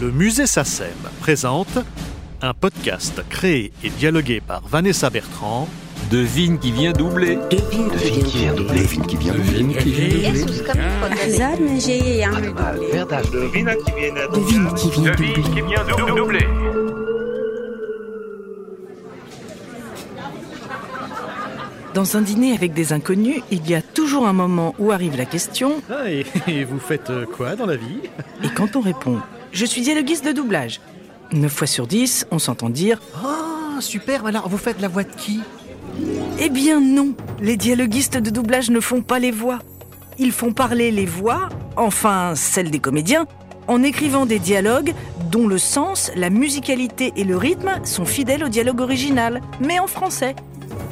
Le musée SACEM présente un podcast créé et dialogué par Vanessa Bertrand. Devine qui vient doubler. Devine qui vient doubler. Devine qui vient doubler. Devine qui vient doubler. Devine qui vient doubler. Dans un dîner avec des inconnus, il y a toujours un moment où arrive la question, Ah, et, et vous faites euh, quoi dans la vie? Et quand on répond Je suis dialoguiste de doublage. 9 fois sur 10, on s'entend dire Ah, super, alors vous faites la voix de qui? Eh bien non, les dialoguistes de doublage ne font pas les voix. Ils font parler les voix, enfin celles des comédiens, en écrivant des dialogues dont le sens, la musicalité et le rythme sont fidèles au dialogue original, mais en français.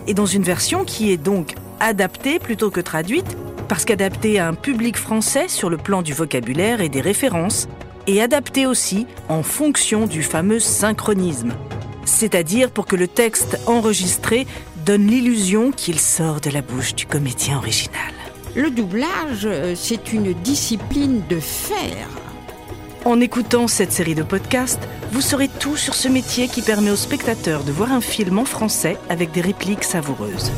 Et dans une version qui est donc adaptée plutôt que traduite, parce qu'adaptée à un public français sur le plan du vocabulaire et des références, et adaptée aussi en fonction du fameux synchronisme. C'est-à-dire pour que le texte enregistré donne l'illusion qu'il sort de la bouche du comédien original. Le doublage, euh, c'est une discipline de fer. En écoutant cette série de podcasts, vous saurez tout sur ce métier qui permet aux spectateurs de voir un film en français avec des répliques savoureuses.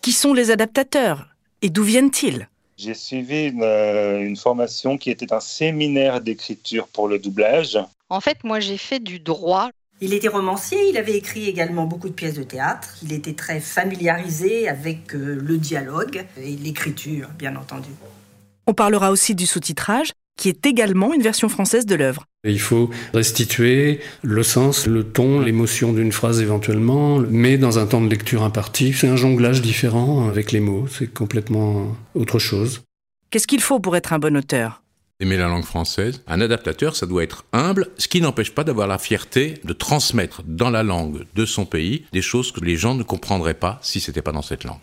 Qui sont les adaptateurs et d'où viennent-ils? J'ai suivi une, euh, une formation qui était un séminaire d'écriture pour le doublage. En fait, moi, j'ai fait du droit. Il était romancier, il avait écrit également beaucoup de pièces de théâtre. Il était très familiarisé avec euh, le dialogue et l'écriture, bien entendu. On parlera aussi du sous-titrage, qui est également une version française de l'œuvre. Il faut restituer le sens, le ton, l'émotion d'une phrase éventuellement, mais dans un temps de lecture imparti. C'est un jonglage différent avec les mots, c'est complètement autre chose. Qu'est-ce qu'il faut pour être un bon auteur? Aimer la langue française. Un adaptateur, ça doit être humble, ce qui n'empêche pas d'avoir la fierté de transmettre dans la langue de son pays des choses que les gens ne comprendraient pas si c'était pas dans cette langue.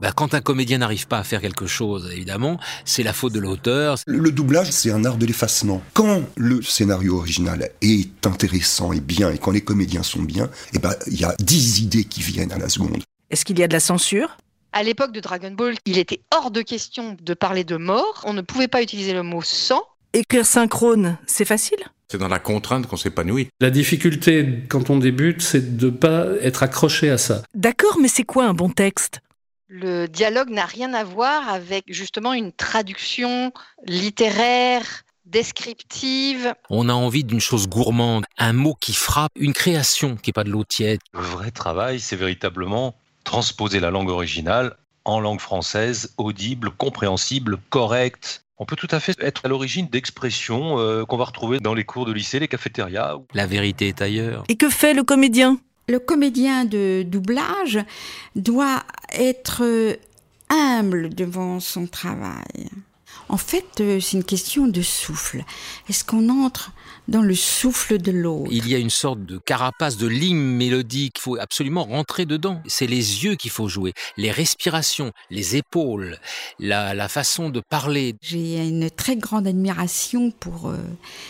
Bah, quand un comédien n'arrive pas à faire quelque chose, évidemment, c'est la faute de l'auteur. Le, doublage, c'est un art de l'effacement. Quand le scénario original est intéressant et bien, et quand les comédiens sont bien, eh ben, il y a dix idées qui viennent à la seconde. Est-ce qu'il y a de la censure? À l'époque de Dragon Ball, il était hors de question de parler de mort. On ne pouvait pas utiliser le mot sang. Écrire synchrone, c'est facile? C'est dans la contrainte qu'on s'épanouit. La difficulté quand on débute, c'est de pas être accroché à ça. D'accord, mais c'est quoi un bon texte? Le dialogue n'a rien à voir avec justement une traduction littéraire, descriptive. On a envie d'une chose gourmande, un mot qui frappe, une création qui n'est pas de l'eau tiède. Le vrai travail, c'est véritablement transposer la langue originale en langue française, audible, compréhensible, correcte. On peut tout à fait être à l'origine d'expressions euh, qu'on va retrouver dans les cours de lycée, les cafétérias. La vérité est ailleurs. Et que fait le comédien? Le comédien de doublage doit être euh, humble devant son travail. En fait, euh, c'est une question de souffle. Est-ce qu'on entre dans le souffle de l'autre? Il y a une sorte de carapace de ligne mélodique, il faut absolument rentrer dedans. C'est les yeux qu'il faut jouer, les respirations, les épaules, la, la façon de parler. J'ai une très grande admiration pour euh,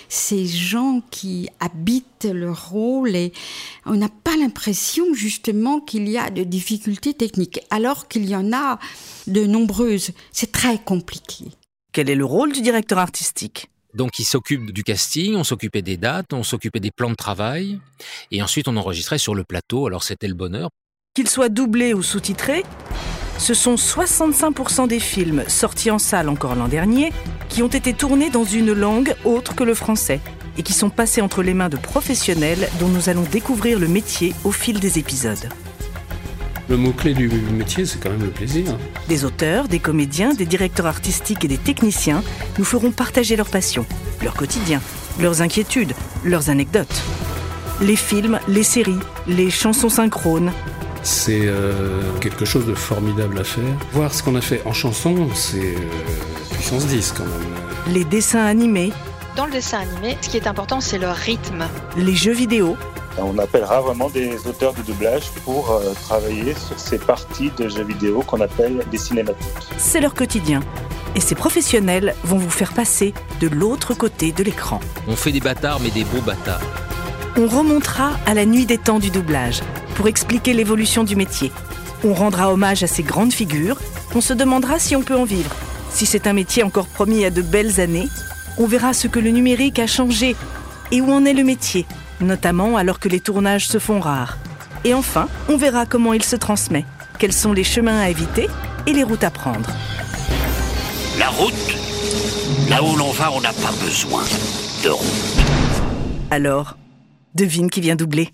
ces gens qui habitent le rôle et on n'a pas l'impression justement qu'il y a de difficultés techniques, alors qu'il y en a de nombreuses. C'est très compliqué. Quel est le rôle du directeur artistique? Donc il s'occupe du casting, on s'occupait des dates, on s'occupait des plans de travail, et ensuite on enregistrait sur le plateau, alors c'était le bonheur. Qu'il soit doublé ou sous-titré, ce sont 65% des films sortis en salle encore l'an dernier qui ont été tournés dans une langue autre que le français et qui sont passés entre les mains de professionnels dont nous allons découvrir le métier au fil des épisodes. Le mot-clé du métier, c'est quand même le plaisir. Des auteurs, des comédiens, des directeurs artistiques et des techniciens nous feront partager leur passion, leur quotidien, leurs inquiétudes, leurs anecdotes. Les films, les séries, les chansons synchrones, C'est euh, quelque chose de formidable à faire. Voir ce qu'on a fait en chanson, c'est euh, puissance 10 quand même. les dessins animés, Dans le dessin animé, ce qui est important, c'est le rythme. les jeux vidéo, On appellera vraiment des auteurs de doublage pour euh, travailler sur ces parties de jeux vidéo qu'on appelle des cinématiques. c'est leur quotidien. Et ces professionnels vont vous faire passer de l'autre côté de l'écran. On fait des bâtards, mais des beaux bâtards. On remontera à la nuit des temps du doublage pour expliquer l'évolution du métier. On rendra hommage à ces grandes figures. On se demandera si on peut en vivre, si c'est un métier encore promis à de belles années, On verra ce que le numérique a changé et où en est le métier, notamment alors que les tournages se font rares. Et enfin, on verra comment il se transmet, quels sont les chemins à éviter et les routes à prendre. La route, là où l'on va, on n'a pas besoin de route. Alors, devine qui vient doubler